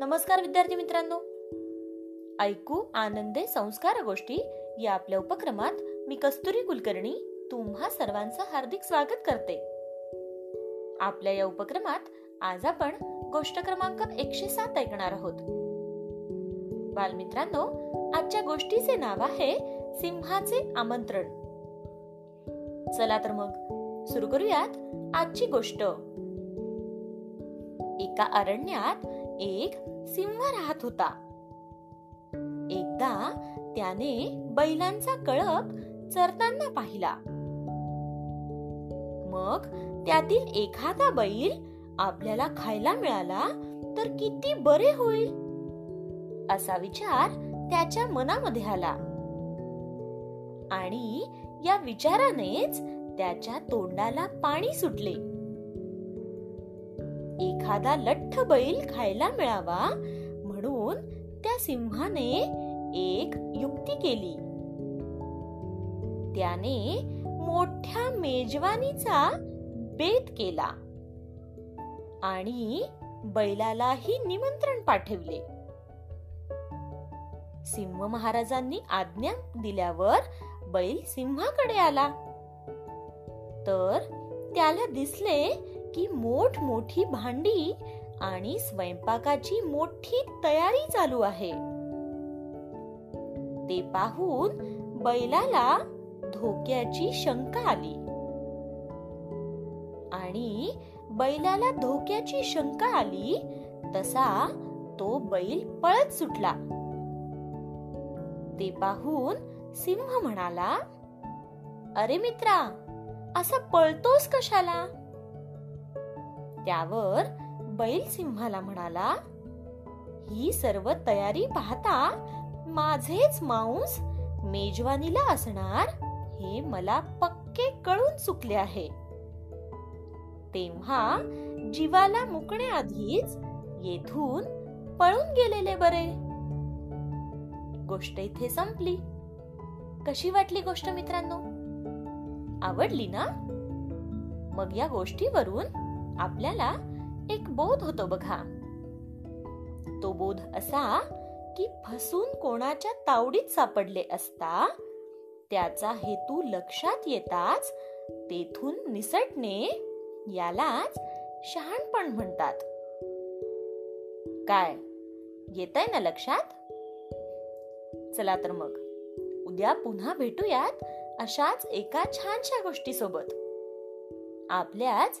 नमस्कार विद्यार्थी मित्रांनो. ऐकू आनंदे संस्कार गोष्टी या आपल्या उपक्रमात मी कस्तुरी कुलकर्णी तुम्हा सर्वांचं हार्दिक स्वागत करते. आपल्या या उपक्रमात आज आपण गोष्ट क्रमांक एकशे सात ऐकणार आहोत. बालमित्रांनो आजच्या गोष्टीचे नाव आहे सिंहाचे आमंत्रण. चला तर मग सुरू करूयात आजची गोष्ट. एका अरण्यात एक सिंह राहत होता. एकदा त्याने बैलांचा कळप चरताना पाहिला. मग त्यातील एखादा बैल आपल्याला खायला मिळाला तर किती बरे होईल? असा विचार त्याच्या मनामध्ये आला. आणि या विचारानेच त्याच्या तोंडाला पाणी सुटले. एखादा लठ्ठ बैल खायला मिळावा म्हणून त्या सिंहाने एक युक्ती केली. त्याने मोठ्या मेजवानीचा बेत केला आणि बैलालाही निमंत्रण पाठवले. सिंह महाराजांनी आज्ञा दिल्यावर बैल सिंहाकडे आला. तर त्याला दिसले की मोठ मोठी भांडी आणि स्वयंपाकाची मोठी तयारी चालू आहे. ते पाहून बैलाला धोक्याची शंका आली. आणि बैलाला धोक्याची शंका आली तसा तो बैल पळत सुटला. ते पाहून सिंह म्हणाला अरे मित्रा असा पळतोस कशाला? त्यावर बैल सिंहाला म्हणाला ही सर्व तयारी पाहता माझेच मांस मेजवानीला असणार हे मला पक्के कळून चुकले आहे. तेव्हा जीवाला मुकण्याआधीच येथून पळून गेलेले बरे. गोष्ट इथे संपली. कशी वाटली गोष्ट मित्रांनो? आवडली ना? मग या गोष्टीवरून आपल्याला एक बोध होतो बघा. तो बोध असा की फसून कोणाच्या तावडीत सापडले असता त्याचा हेतू लक्षात येताच तेथून निसटणे यालाच शहाणपण म्हणतात. काय? येत आहे ना लक्षात? चला तर मग. उद्या पुन्हा भेटूयात अशाच एका छानशा गोष्टी सोबत आपल्याच